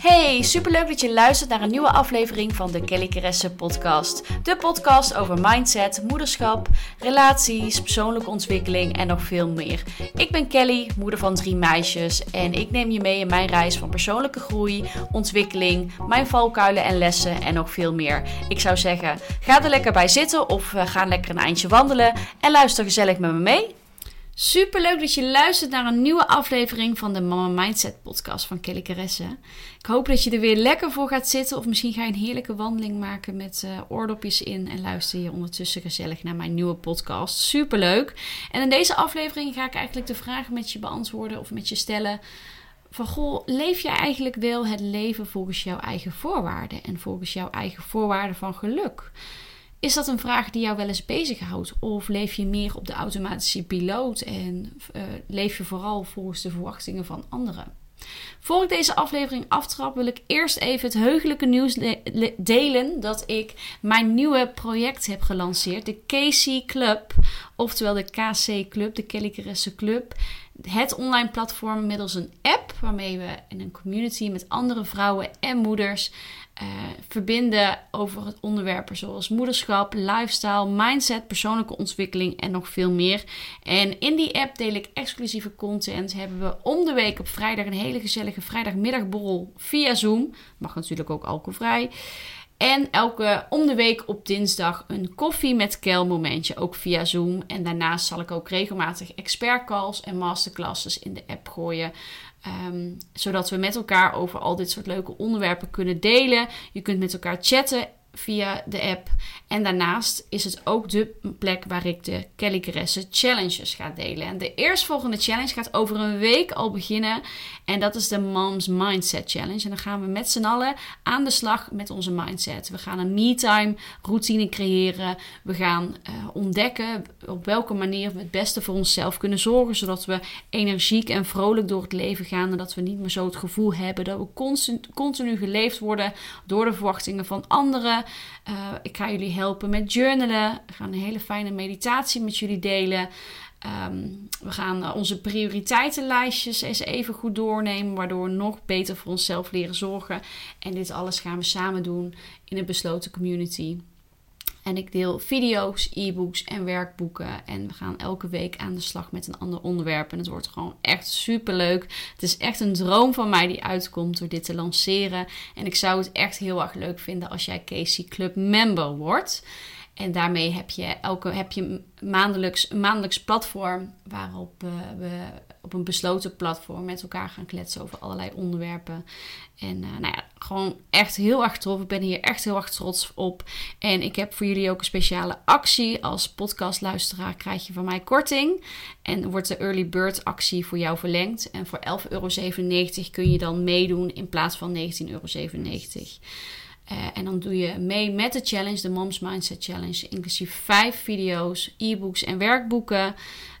Hey, superleuk dat je luistert naar een nieuwe aflevering van de Kelly Keresse podcast. De podcast over mindset, moederschap, relaties, persoonlijke ontwikkeling en nog veel meer. Ik ben Kelly, moeder van drie meisjes en ik neem je mee in mijn reis van persoonlijke groei, ontwikkeling, mijn valkuilen en lessen en nog veel meer. Ik zou zeggen, ga er lekker bij zitten of uh, ga lekker een eindje wandelen en luister gezellig met me mee. Super leuk dat je luistert naar een nieuwe aflevering van de Mama Mindset podcast van Kelly Caresse. Ik hoop dat je er weer lekker voor gaat zitten of misschien ga je een heerlijke wandeling maken met uh, oordopjes in en luister je ondertussen gezellig naar mijn nieuwe podcast. Super leuk. En in deze aflevering ga ik eigenlijk de vragen met je beantwoorden of met je stellen van goh, leef je eigenlijk wel het leven volgens jouw eigen voorwaarden en volgens jouw eigen voorwaarden van geluk? Is dat een vraag die jou wel eens bezighoudt? Of leef je meer op de automatische piloot en uh, leef je vooral volgens de verwachtingen van anderen? Voor ik deze aflevering aftrap, wil ik eerst even het heugelijke nieuws delen dat ik mijn nieuwe project heb gelanceerd, de KC Club, oftewel de KC Club, de Kelly Caresse Club. Het online platform middels een app waarmee we in een community met andere vrouwen en moeders uh, verbinden over het onderwerpen zoals moederschap, lifestyle, mindset, persoonlijke ontwikkeling en nog veel meer. En in die app deel ik exclusieve content. Hebben we om de week op vrijdag een hele gezellige vrijdagmiddagborrel via Zoom. Mag natuurlijk ook alcoholvrij. En elke om de week op dinsdag een koffie met Kel momentje, ook via Zoom. En daarnaast zal ik ook regelmatig expert calls en masterclasses in de app gooien. Um, zodat we met elkaar over al dit soort leuke onderwerpen kunnen delen. Je kunt met elkaar chatten via de app. En daarnaast is het ook de plek waar ik de Kelly Caresse Challenges ga delen. En de eerstvolgende challenge gaat over een week al beginnen. En dat is de Moms Mindset Challenge. En dan gaan we met z'n allen aan de slag met onze mindset. We gaan een me-time routine creëren. We gaan uh, ontdekken op welke manier we het beste voor onszelf kunnen zorgen. Zodat we energiek en vrolijk door het leven gaan. En dat we niet meer zo het gevoel hebben dat we continu geleefd worden door de verwachtingen van anderen. Uh, ik ga jullie helpen met journalen. We gaan een hele fijne meditatie met jullie delen. Um, we gaan uh, onze prioriteitenlijstjes eens even goed doornemen, waardoor we nog beter voor onszelf leren zorgen. En dit alles gaan we samen doen in een besloten community. En ik deel video's, e-books en werkboeken. En we gaan elke week aan de slag met een ander onderwerp. En het wordt gewoon echt super leuk. Het is echt een droom van mij die uitkomt door dit te lanceren. En ik zou het echt heel erg leuk vinden als jij Casey Club member wordt. En daarmee heb je, elke, heb je maandelijks, een maandelijks platform waarop uh, we op een besloten platform met elkaar gaan kletsen over allerlei onderwerpen. En uh, nou ja, gewoon echt heel erg tof. Ik ben hier echt heel erg trots op. En ik heb voor jullie ook een speciale actie. Als podcastluisteraar krijg je van mij korting. En wordt de early bird actie voor jou verlengd. En voor 11,97 euro kun je dan meedoen in plaats van 19,97 euro. Uh, en dan doe je mee met de challenge, de Moms Mindset Challenge, inclusief vijf video's, e-books en werkboeken.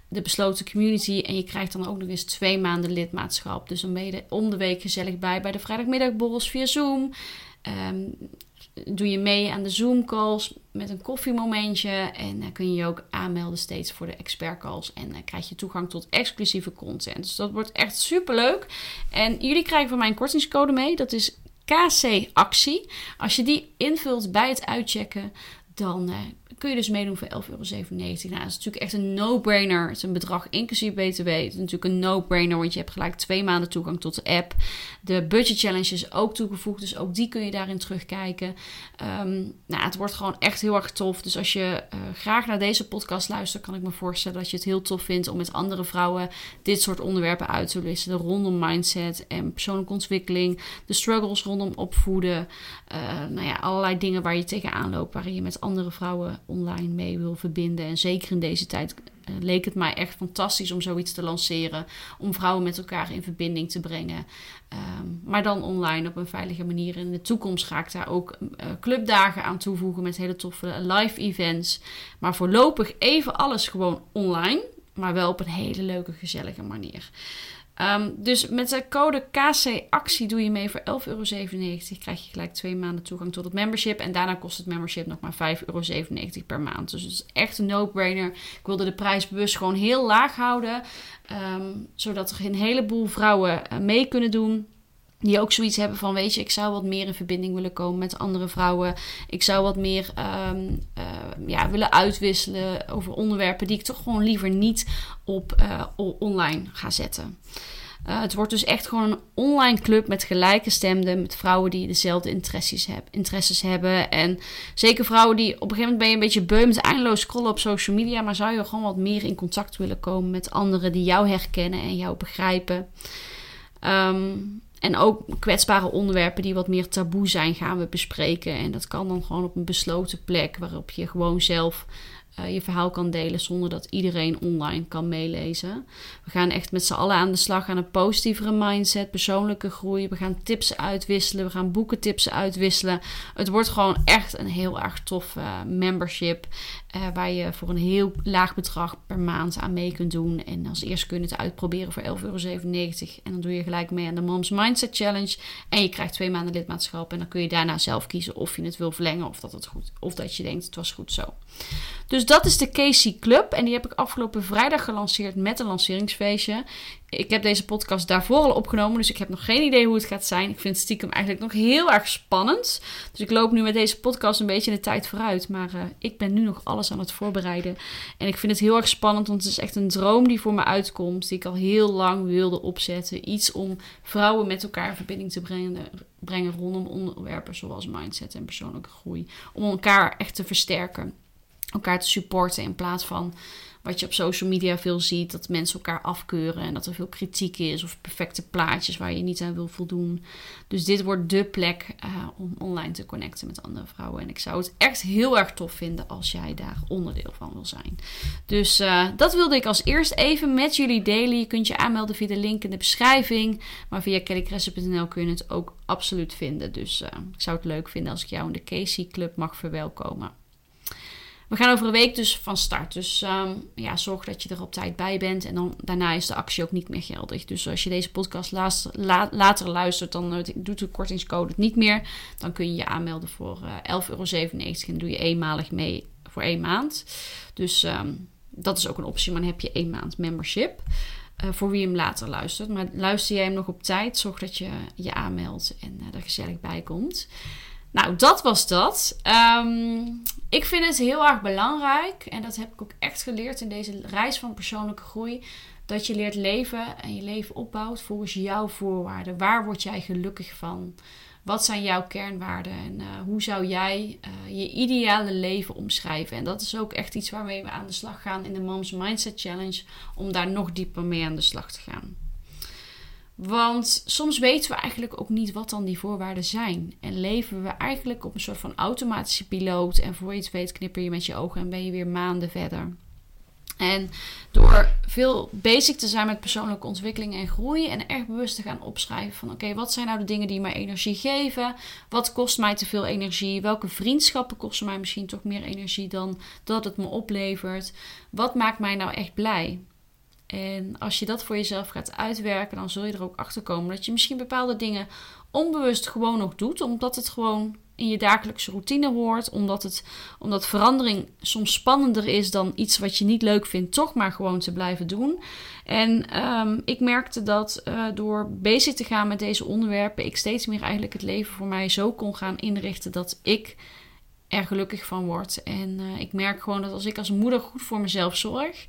De besloten community. En je krijgt dan ook nog eens twee maanden lidmaatschap. Dus dan ben je er om de week gezellig bij bij de vrijdagmiddagborrels via Zoom. Um, doe je mee aan de Zoom calls met een koffiemomentje. En dan kun je je ook aanmelden steeds voor de expert calls. En dan krijg je toegang tot exclusieve content. Dus dat wordt echt super leuk. En jullie krijgen van mij een kortingscode mee. Dat is KC-actie. Als je die invult bij het uitchecken, dan uh, kun je dus meedoen voor 11,97 euro. Nou, dat is natuurlijk echt een no-brainer. Het is een bedrag inclusief BTW. Het is natuurlijk een no-brainer, want je hebt gelijk twee maanden toegang tot de app. De budget challenge is ook toegevoegd, dus ook die kun je daarin terugkijken. Um, nou, het wordt gewoon echt heel erg tof. Dus als je uh, graag naar deze podcast luistert, kan ik me voorstellen dat je het heel tof vindt om met andere vrouwen dit soort onderwerpen uit te wisselen. Rondom mindset en persoonlijke ontwikkeling, de struggles rondom opvoeden. Uh, nou ja, allerlei dingen waar je tegenaan loopt, waarin je met andere vrouwen online mee wil verbinden. En zeker in deze tijd uh, leek het mij echt fantastisch om zoiets te lanceren. Om vrouwen met elkaar in verbinding te brengen. Um, maar dan online op een veilige manier. In de toekomst ga ik daar ook uh, clubdagen aan toevoegen met hele toffe live events. Maar voorlopig even alles gewoon online. Maar wel op een hele leuke, gezellige manier. Um, dus met de code KC-actie doe je mee voor 11,97 euro. Krijg je gelijk twee maanden toegang tot het membership. En daarna kost het membership nog maar 5,97 euro per maand. Dus het is echt een no-brainer. Ik wilde de prijs bewust gewoon heel laag houden. Um, zodat er een heleboel vrouwen uh, mee kunnen doen. Die ook zoiets hebben van, weet je, ik zou wat meer in verbinding willen komen met andere vrouwen. Ik zou wat meer ehm, eh, ja, willen uitwisselen over onderwerpen die ik toch gewoon liever niet op uh, online ga zetten. Uh, het wordt dus echt gewoon een online club met gelijke stemden. Met vrouwen die dezelfde interesses, heb, interesses hebben. En zeker vrouwen die op een gegeven moment ben je een beetje beu eindeloos scrollen op social media. Maar zou je gewoon wat meer in contact willen komen met anderen die jou herkennen en jou begrijpen. Um, en ook kwetsbare onderwerpen die wat meer taboe zijn, gaan we bespreken. En dat kan dan gewoon op een besloten plek waarop je gewoon zelf uh, je verhaal kan delen zonder dat iedereen online kan meelezen. We gaan echt met z'n allen aan de slag aan een positievere mindset, persoonlijke groei. We gaan tips uitwisselen, we gaan boekentips uitwisselen. Het wordt gewoon echt een heel erg tof uh, membership. Uh, waar je voor een heel laag bedrag per maand aan mee kunt doen. En als eerst kun je het uitproberen voor 11,97 euro. En dan doe je gelijk mee aan de Moms Mindset Challenge. En je krijgt twee maanden lidmaatschap. En dan kun je daarna zelf kiezen of je het wil verlengen of dat het goed of dat je denkt het was goed zo. Dus dat is de Casey Club. En die heb ik afgelopen vrijdag gelanceerd met een lanceringsfeestje. Ik heb deze podcast daarvoor al opgenomen, dus ik heb nog geen idee hoe het gaat zijn. Ik vind het stiekem eigenlijk nog heel erg spannend. Dus ik loop nu met deze podcast een beetje de tijd vooruit. Maar uh, ik ben nu nog alles aan het voorbereiden. En ik vind het heel erg spannend, want het is echt een droom die voor me uitkomt. Die ik al heel lang wilde opzetten. Iets om vrouwen met elkaar in verbinding te brengen, brengen rondom onderwerpen zoals mindset en persoonlijke groei. Om elkaar echt te versterken elkaar te supporten in plaats van wat je op social media veel ziet, dat mensen elkaar afkeuren en dat er veel kritiek is of perfecte plaatjes waar je niet aan wil voldoen. Dus dit wordt de plek uh, om online te connecten met andere vrouwen. En ik zou het echt heel erg tof vinden als jij daar onderdeel van wil zijn. Dus uh, dat wilde ik als eerst even met jullie delen. Je kunt je aanmelden via de link in de beschrijving, maar via kellycresser.nl kun je het ook absoluut vinden. Dus uh, ik zou het leuk vinden als ik jou in de Casey Club mag verwelkomen. We gaan over een week dus van start. Dus um, ja, zorg dat je er op tijd bij bent. En dan, daarna is de actie ook niet meer geldig. Dus als je deze podcast later luistert, dan uh, doet de kortingscode het niet meer. Dan kun je je aanmelden voor uh, eh, 11,97 euro. En doe je eenmalig mee voor één maand. Dus um, dat is ook een optie. Maar dan heb je één maand membership. Uh, voor wie hem later luistert. Maar luister jij hem nog op tijd, zorg dat je je aanmeldt en er gezellig bij komt. Nou, dat was dat. Um, ik vind het heel erg belangrijk, en dat heb ik ook echt geleerd in deze reis van persoonlijke groei, dat je leert leven en je leven opbouwt volgens jouw voorwaarden. Waar word jij gelukkig van? Wat zijn jouw kernwaarden en uh, hoe zou jij uh, je ideale leven omschrijven? En dat is ook echt iets waarmee we aan de slag gaan in de Moms Mindset Challenge, om daar nog dieper mee aan de slag te gaan. Want soms weten we eigenlijk ook niet wat dan die voorwaarden zijn. En leven we eigenlijk op een soort van automatische piloot. En voor je het weet knipper je met je ogen en ben je weer maanden verder. En door veel bezig te zijn met persoonlijke ontwikkeling en groei en echt bewust te gaan opschrijven van oké, wat zijn nou de dingen die mij energie geven? Wat kost mij te veel energie? Welke vriendschappen kosten mij misschien toch meer energie dan dat het me oplevert? Wat maakt mij nou echt blij? En als je dat voor jezelf gaat uitwerken, dan zul je er ook achter komen dat je misschien bepaalde dingen onbewust gewoon nog doet, omdat het gewoon in je dagelijkse routine hoort, omdat, het, omdat verandering soms spannender is dan iets wat je niet leuk vindt, toch maar gewoon te blijven doen. En um, ik merkte dat uh, door bezig te gaan met deze onderwerpen, ik steeds meer eigenlijk het leven voor mij zo kon gaan inrichten dat ik er gelukkig van word. En uh, ik merk gewoon dat als ik als moeder goed voor mezelf zorg,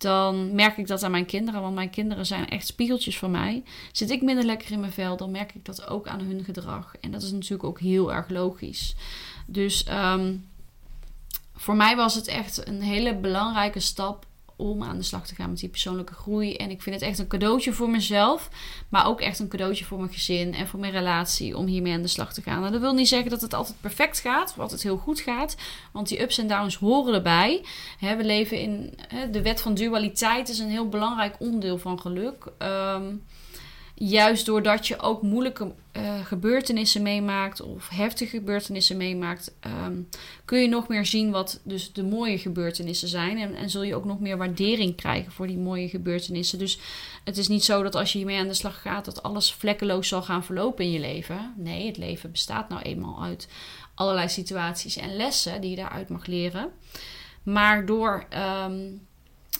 dan merk ik dat aan mijn kinderen. Want mijn kinderen zijn echt spiegeltjes van mij. Zit ik minder lekker in mijn vel, dan merk ik dat ook aan hun gedrag. En dat is natuurlijk ook heel erg logisch. Dus um, voor mij was het echt een hele belangrijke stap om aan de slag te gaan met die persoonlijke groei. En ik vind het echt een cadeautje voor mezelf. Maar ook echt een cadeautje voor mijn gezin en voor mijn relatie om hiermee aan de slag te gaan. Nou, dat wil niet zeggen dat het altijd perfect gaat, of altijd heel goed gaat. Want die ups en downs horen erbij. we leven in de wet van dualiteit, is een heel belangrijk onderdeel van geluk. Um, juist doordat je ook moeilijke uh, gebeurtenissen meemaakt of heftige gebeurtenissen meemaakt, um, kun je nog meer zien wat dus de mooie gebeurtenissen zijn. En, en, zul je ook nog meer waardering krijgen voor die mooie gebeurtenissen. Dus het is niet zo dat als je hiermee aan de slag gaat, dat alles vlekkeloos zal gaan verlopen in je leven. Nee, het leven bestaat nou eenmaal uit allerlei situaties en lessen die je daaruit mag leren. Maar door um,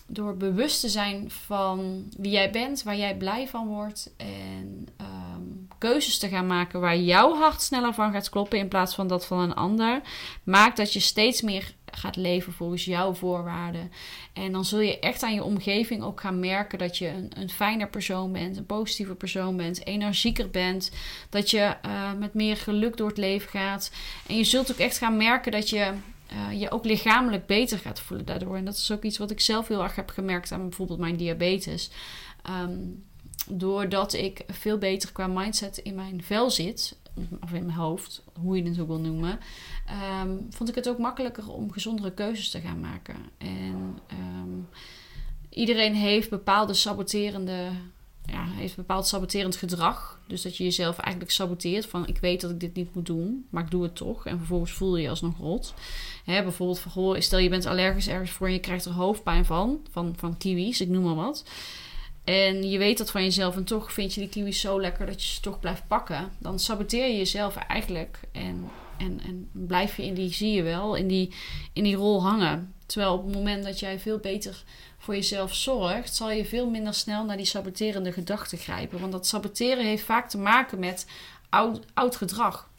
door bewust te zijn van wie jij bent, waar jij blij van wordt. En um, keuzes te gaan maken waar jouw hart sneller van gaat kloppen in plaats van dat van een ander, maakt dat je steeds meer gaat leven volgens jouw voorwaarden. En dan zul je echt aan je omgeving ook gaan merken dat je een, een fijner persoon bent, een positiever persoon bent, energieker bent, dat je uh, met meer geluk door het leven gaat. En je zult ook echt gaan merken dat je uh, je ook lichamelijk beter gaat voelen daardoor. En dat is ook iets wat ik zelf heel erg heb gemerkt aan bijvoorbeeld mijn diabetes. Um, doordat ik veel beter qua mindset in mijn vel zit, of in mijn hoofd, hoe je het ook wil noemen, um, vond ik het ook makkelijker om gezondere keuzes te gaan maken. En um, iedereen heeft bepaalde saboterende, heeft bepaald saboterend gedrag. Dus dat je jezelf eigenlijk saboteert van ik weet dat ik dit niet moet doen, maar ik doe het toch. En vervolgens voel je je alsnog rot. Hè, bijvoorbeeld van, stel je bent allergisch ergens voor en je krijgt er hoofdpijn van, van, van kiwis, ik noem maar wat. En je weet dat van jezelf en toch vind je die kiwis zo lekker dat je ze toch blijft pakken. Dan saboteer je jezelf eigenlijk en, en, en blijf je in die, zie je wel, in die, in die rol hangen. Terwijl op het moment dat jij veel beter voor jezelf zorgt, zal je veel minder snel naar die saboterende gedachten grijpen. Want dat saboteren heeft vaak te maken met oud, oud gedrag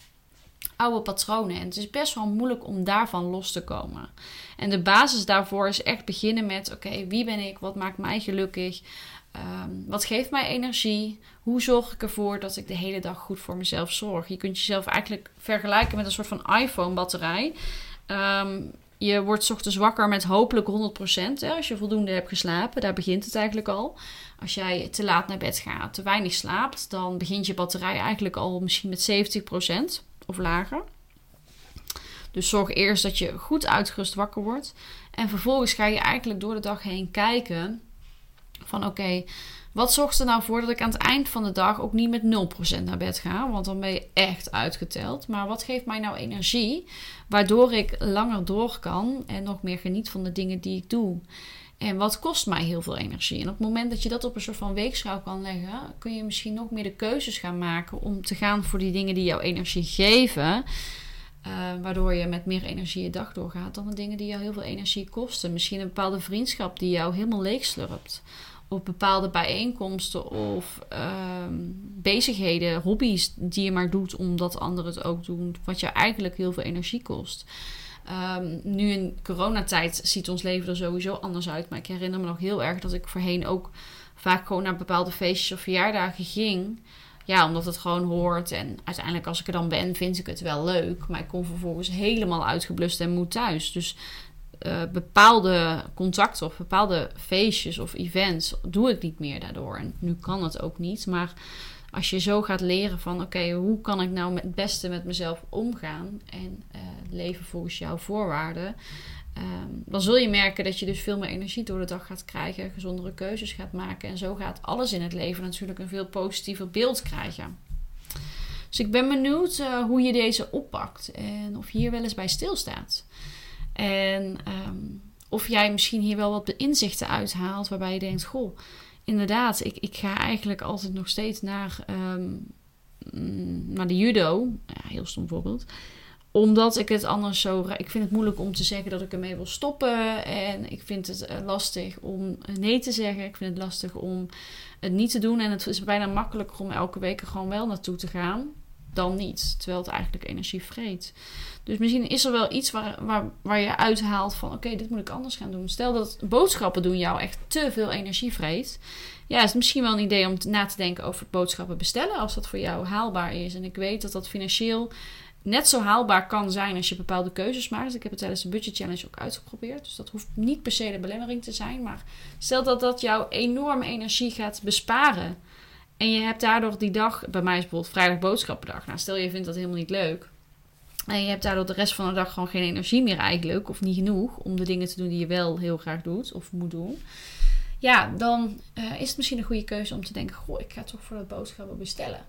oude patronen. En het is best wel moeilijk om daarvan los te komen. En de basis daarvoor is echt beginnen met: oké, wie ben ik? Wat maakt mij gelukkig? Ehm, wat geeft mij energie? Hoe zorg ik ervoor dat ik de hele dag goed voor mezelf zorg? Je kunt jezelf eigenlijk vergelijken met een soort van iPhone-batterij. Ehm, je wordt ochtends wakker met hopelijk 100%. Hè, als je voldoende hebt geslapen, daar begint het eigenlijk al. Als jij te laat naar bed gaat, te weinig slaapt, dan begint je batterij eigenlijk al misschien met 70% of lager. Dus zorg eerst dat je goed uitgerust wakker wordt. En vervolgens ga je eigenlijk door de dag heen kijken van oké, wat zorgt er nou voor dat ik aan het eind van de dag ook niet met 0% naar bed ga? Want dan ben je echt uitgeteld. Maar wat geeft mij nou energie, waardoor ik langer door kan en nog meer geniet van de dingen die ik doe? En wat kost mij heel veel energie? En op het moment dat je dat op een soort van weegschaal kan leggen, kun je misschien nog meer de keuzes gaan maken om te gaan voor die dingen die jou energie geven. Uh, waardoor je met meer energie je dag doorgaat dan de dingen die jou heel veel energie kosten. Misschien een bepaalde vriendschap die jou helemaal leeg slurpt op bepaalde bijeenkomsten of um, bezigheden, hobby's die je maar doet omdat anderen het ook doen, wat je eigenlijk heel veel energie kost. Um, nu in coronatijd ziet ons leven er sowieso anders uit, maar ik herinner me nog heel erg dat ik voorheen ook vaak gewoon naar bepaalde feestjes of verjaardagen ging. Ja, omdat het gewoon hoort. En uiteindelijk, als ik er dan ben, vind ik het wel leuk. Maar ik kom vervolgens helemaal uitgeblust en moe thuis. Dus uh, bepaalde contacten of bepaalde feestjes of events doe ik niet meer daardoor. En nu kan het ook niet. Maar als je zo gaat leren van oké, hoe kan ik nou het beste met mezelf omgaan en uh, leven volgens jouw voorwaarden. Um, dan zul je merken dat je dus veel meer energie door de dag gaat krijgen, gezondere keuzes gaat maken. En zo gaat alles in het leven natuurlijk een veel positiever beeld krijgen. Dus ik ben benieuwd uh, hoe je deze oppakt en of je hier wel eens bij stilstaat. En um, of jij misschien hier wel wat inzichten uithaalt waarbij je denkt: Goh, inderdaad, ik, ik ga eigenlijk altijd nog steeds naar, um, naar de judo. Ja, heel stom voorbeeld omdat ik het anders zo. Ik vind het moeilijk om te zeggen dat ik ermee wil stoppen. En ik vind het eh, lastig om nee te zeggen. Ik vind het lastig om het niet te doen. En het is bijna makkelijker om elke week er gewoon wel naartoe te gaan. Dan niet. Terwijl het eigenlijk energie vreet. Dus misschien is er wel iets waar, waar, waar je uithaalt van... oké, dit moet ik anders gaan doen. Stel dat boodschappen doen jou echt te veel energie vreet. Ja, is misschien wel een idee om na te denken over boodschappen bestellen... als dat voor jou haalbaar is. En ik weet dat dat financieel net zo haalbaar kan zijn als je bepaalde keuzes maakt. Ik heb het tijdens de Budget Challenge ook uitgeprobeerd. Dus dat hoeft niet per se de belemmering te zijn. Maar stel dat dat jou enorm energie gaat besparen... En je hebt daardoor die dag, bij mij is bijvoorbeeld vrijdag boodschappendag. Nou, stel je vindt dat helemaal niet leuk. En je hebt daardoor de rest van de dag gewoon geen energie meer eigenlijk. Of niet genoeg om de dingen te doen die je wel heel graag doet of moet doen. Ja, dan uh, is het misschien een goede keuze om te denken: Goh, ik ga toch voor dat boodschappen bestellen.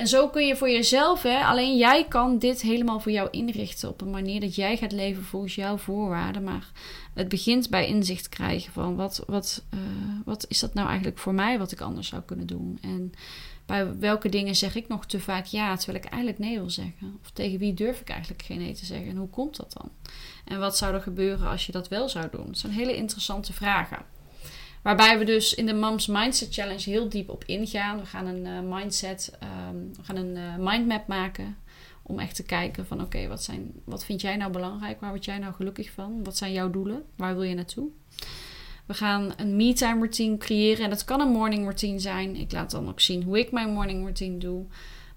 En zo kun je voor jezelf, hè, alleen jij kan dit helemaal voor jou inrichten op een manier dat jij gaat leven volgens jouw voorwaarden. Maar het begint bij inzicht krijgen van wat, wat, uh, wat is dat nou eigenlijk voor mij wat ik anders zou kunnen doen. En bij welke dingen zeg ik nog te vaak ja, terwijl ik eigenlijk nee wil zeggen? Of tegen wie durf ik eigenlijk geen nee te zeggen? En hoe komt dat dan? En wat zou er gebeuren als je dat wel zou doen? Dat zijn hele interessante vragen. Waarbij we dus in de Moms Mindset Challenge heel diep op ingaan. We gaan een uh, mindset, um, we gaan een uh, mindmap maken. Om echt te kijken van oké, wat wat, wat vind jij nou belangrijk? Waar word jij nou gelukkig van? Wat zijn jouw doelen? Waar wil je naartoe? We gaan een me-time routine creëren. En dat kan een morning routine zijn. Ik laat dan ook zien hoe ik mijn morning routine doe.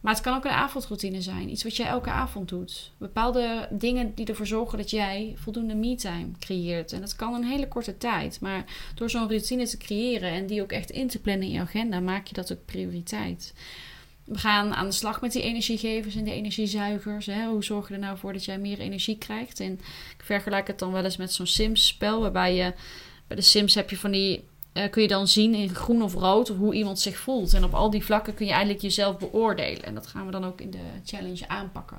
Maar het kan ook een avondroutine zijn. Iets wat jij elke avond doet. Bepaalde dingen die ervoor zorgen dat jij voldoende me-time creëert. En dat kan een hele korte tijd. Maar door zo'n routine te creëren en die ook echt in te plannen in je agenda, maak je dat ook prioriteit. We gaan aan de slag met die energiegevers en de energiezuigers. Hè? Hoe zorg je er nou voor dat jij meer energie krijgt? En ik vergelijk het dan wel eens met zo'n Sims-spel, waarbij je bij de Sims heb je van die uh, kun je dan zien in groen of rood hoe iemand zich voelt. En op al die vlakken kun je eigenlijk jezelf beoordelen. En dat gaan we dan ook in de challenge aanpakken.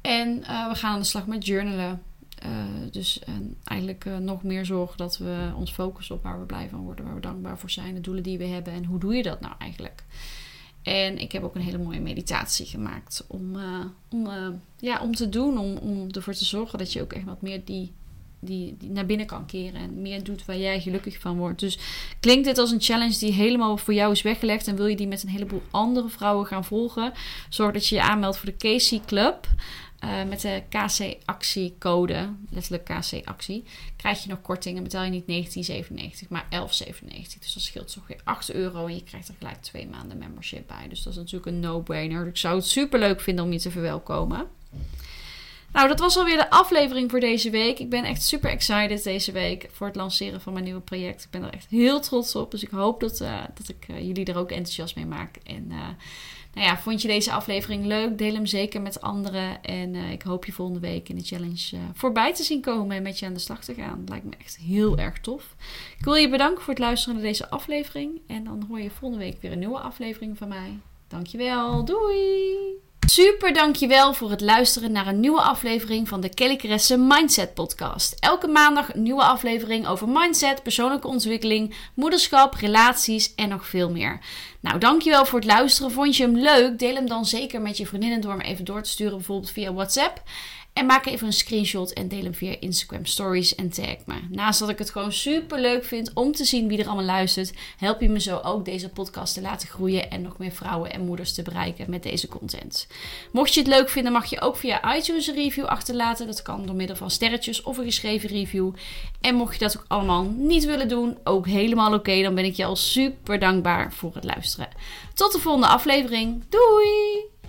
En uh, we gaan aan de slag met journalen. Uh, dus eigenlijk nog meer zorgen dat we ons focussen op waar we blij van worden, waar we dankbaar voor zijn, de doelen die we hebben en hoe doe je dat nou eigenlijk. En ik heb ook een hele mooie meditatie gemaakt om, om, ja, om te doen, om, om ervoor te zorgen dat je ook echt wat meer die die, die, naar binnen kan keren en meer doet waar jij gelukkig van wordt. Dus klinkt dit als een challenge die helemaal voor jou is weggelegd en wil je die met een heleboel andere vrouwen gaan volgen? Zorg dat je je aanmeldt voor de KC Club. Uh, met de KC-actiecode, letterlijk KC-actie, krijg je nog korting en betaal je niet 19,97, maar 11,97. Dus dat scheelt zo ongeveer 8 euro en je krijgt er gelijk twee maanden membership bij. Dus dat is natuurlijk een no-brainer. Ik zou het super leuk vinden om je te verwelkomen. Nou, dat was alweer de aflevering voor deze week. Ik ben echt super excited deze week voor het lanceren van mijn nieuwe project. Ik ben er echt heel trots op. Dus ik hoop dat, uh, dat ik uh, jullie er ook enthousiast mee maak. En uh, nou ja, vond je deze aflevering leuk? Deel hem zeker met anderen. En ik hoop je volgende week in de challenge voorbij te zien komen en met je aan de slag te gaan. Lijkt me echt heel erg tof. Ik wil je bedanken voor het luisteren naar deze aflevering. En dan hoor je volgende week weer een nieuwe aflevering van mij. Dankjewel. Doei! Super dankjewel voor het luisteren naar een nieuwe aflevering van de Kelly Caresse Mindset Podcast. Elke maandag een nieuwe aflevering over mindset, persoonlijke ontwikkeling, moederschap, relaties en nog veel meer. Nou, dankjewel voor het luisteren. Vond je hem leuk? Deel hem dan zeker met je vriendinnen door hem even door te sturen, bijvoorbeeld via WhatsApp. En maak even een screenshot en deel hem via Instagram Stories en tag me. Naast dat ik het gewoon super leuk vind om te zien wie er allemaal luistert, help je me zo ook deze podcast te laten groeien en nog meer vrouwen en moeders te bereiken met deze content. Mocht je het leuk vinden, mag je ook via iTunes een review achterlaten. Dat kan door middel van sterretjes of een geschreven review. En mocht je dat ook allemaal niet willen doen, ook helemaal oké, dan ben ik je al super dankbaar voor het luisteren. Tot de volgende aflevering. Doei!